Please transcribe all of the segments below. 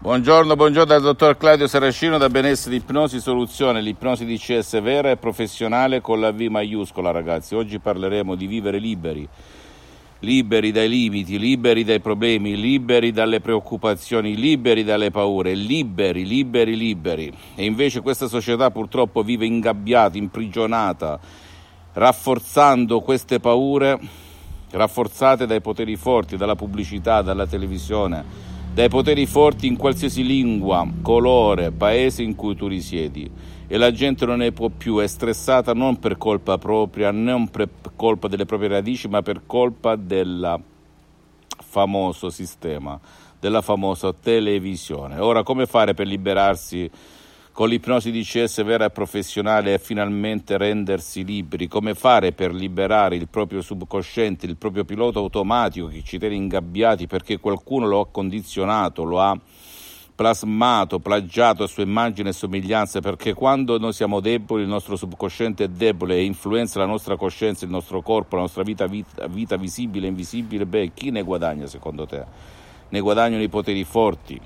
Buongiorno, buongiorno dal dottor Claudio Saracino da Benessere Ipnosi Soluzione, l'ipnosi DCS vera e professionale con la V maiuscola ragazzi. Oggi parleremo di vivere liberi, liberi dai limiti, liberi dai problemi, liberi dalle preoccupazioni, liberi dalle paure, liberi, liberi, liberi. E invece questa società purtroppo vive ingabbiata, imprigionata, rafforzando queste paure, rafforzate dai poteri forti, dalla pubblicità, dalla televisione dai poteri forti in qualsiasi lingua, colore, paese in cui tu risiedi e la gente non ne può più, è stressata non per colpa propria, non per colpa delle proprie radici, ma per colpa del famoso sistema, della famosa televisione. Ora, come fare per liberarsi? Con l'ipnosi DCS vera e professionale e finalmente rendersi liberi, come fare per liberare il proprio subconsciente, il proprio pilota automatico che ci tiene ingabbiati perché qualcuno lo ha condizionato, lo ha plasmato, plagiato a sua immagine e somiglianza, perché quando noi siamo deboli il nostro subconsciente è debole e influenza la nostra coscienza, il nostro corpo, la nostra vita, vita, vita visibile e invisibile, beh, chi ne guadagna secondo te? Ne guadagnano i poteri forti,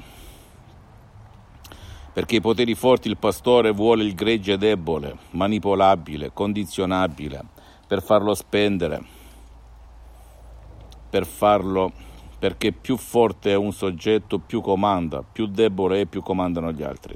perché i poteri forti il pastore vuole il gregge debole, manipolabile, condizionabile, per farlo spendere, per farlo perché più forte è un soggetto più comanda, più debole è più comandano gli altri.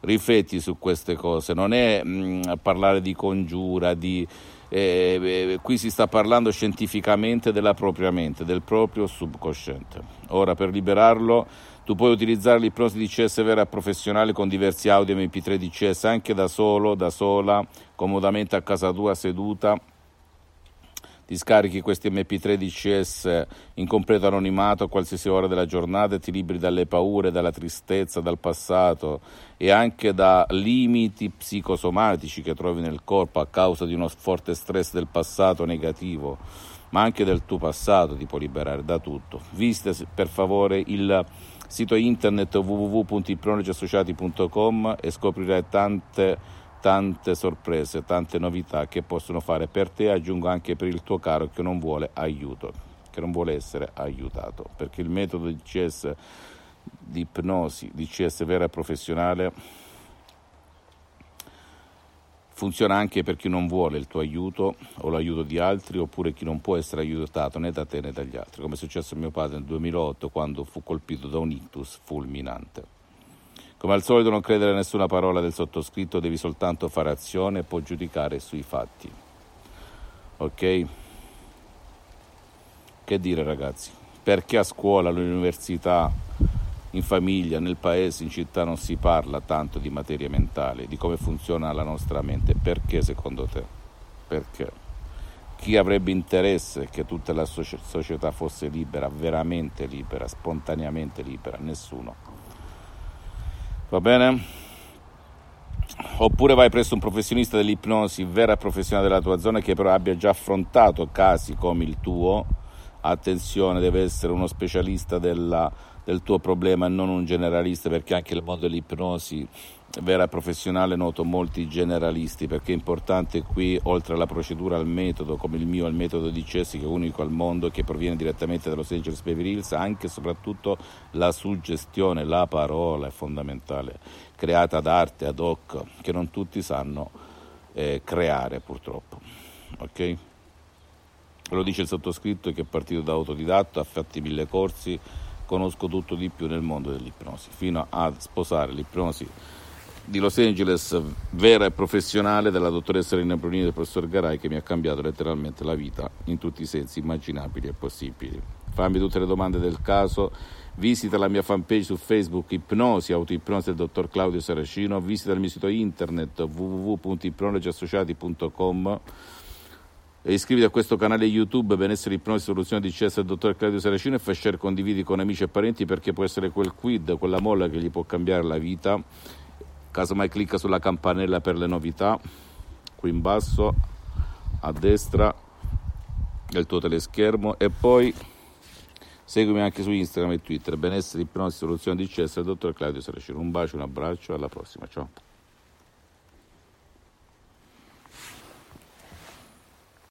Rifletti su queste cose, non è mh, mm, parlare di congiura, di, eh, eh, qui si sta parlando scientificamente della propria mente, del proprio subconsciente. Ora per liberarlo tu puoi utilizzare l'ipnosi DCS vera professionale con diversi audio MP3 DCS anche da solo, da sola, comodamente a casa tua seduta. Ti scarichi questi MP3 DCS in completo anonimato a qualsiasi ora della giornata e ti liberi dalle paure, dalla tristezza, dal passato e anche da limiti psicosomatici che trovi nel corpo a causa di uno forte stress del passato negativo, ma anche del tuo passato ti può liberare da tutto. Visita per favore il sito internet www.ipnologiassociati.com e scoprirai tante, tante sorprese, tante novità che possono fare per te, aggiungo anche per il tuo caro che non vuole aiuto, che non vuole essere aiutato, perché il metodo di CS di ipnosi, di CS vera e professionale Funziona anche per chi non vuole il tuo aiuto o l'aiuto di altri oppure chi non può essere aiutato né da te né dagli altri, come è successo a mio padre nel 2008 quando fu colpito da un ictus fulminante. Come al solito non credere a nessuna parola del sottoscritto, devi soltanto fare azione e poi giudicare sui fatti. Ok? Che dire ragazzi? Perché a scuola, all'università, in famiglia, nel paese, in città non si parla tanto di materia mentale, di come funziona la nostra mente. Perché secondo te? Perché? Chi avrebbe interesse che tutta la società fosse libera, veramente libera, spontaneamente libera? Nessuno. Va bene? Oppure vai presso un professionista dell'ipnosi vera professionale della tua zona che però abbia già affrontato casi come il tuo. Attenzione, deve essere uno specialista della del tuo problema e non un generalista perché anche il mondo dell'ipnosi vera professionale noto molti generalisti perché è importante qui oltre alla procedura al metodo come il mio il metodo di Cessi che è unico al mondo e che proviene direttamente dallo Los Angeles Beverly Hills anche e soprattutto la suggestione la parola è fondamentale creata ad arte ad hoc che non tutti sanno eh, creare purtroppo. Ok? Lo dice il sottoscritto che è partito da autodidatto ha fatto mille corsi conosco tutto di più nel mondo dell'ipnosi, fino a sposare l'ipnosi di Los Angeles vera e professionale della dottoressa Elena Brunini e del professor Garay che mi ha cambiato letteralmente la vita in tutti i sensi immaginabili e possibili. Fammi tutte le domande del caso, visita la mia fanpage su Facebook Ipnosi, Autoipnosi del dottor Claudio Saracino, visita il mio sito internet www.ipnologiassociati.com iscriviti a questo canale YouTube Benessere Ipnosi Soluzione di CS del dottor Claudio Saracino e fai share condividi con amici e parenti perché può essere quel quid, quella molla che gli può cambiare la vita. Casomai clicca sulla campanella per le novità, qui in basso, a destra del tuo teleschermo e poi seguimi anche su Instagram e Twitter Benessere Ipnosi Soluzione di CS del dottor Claudio Saracino. Un bacio, un abbraccio, alla prossima, ciao.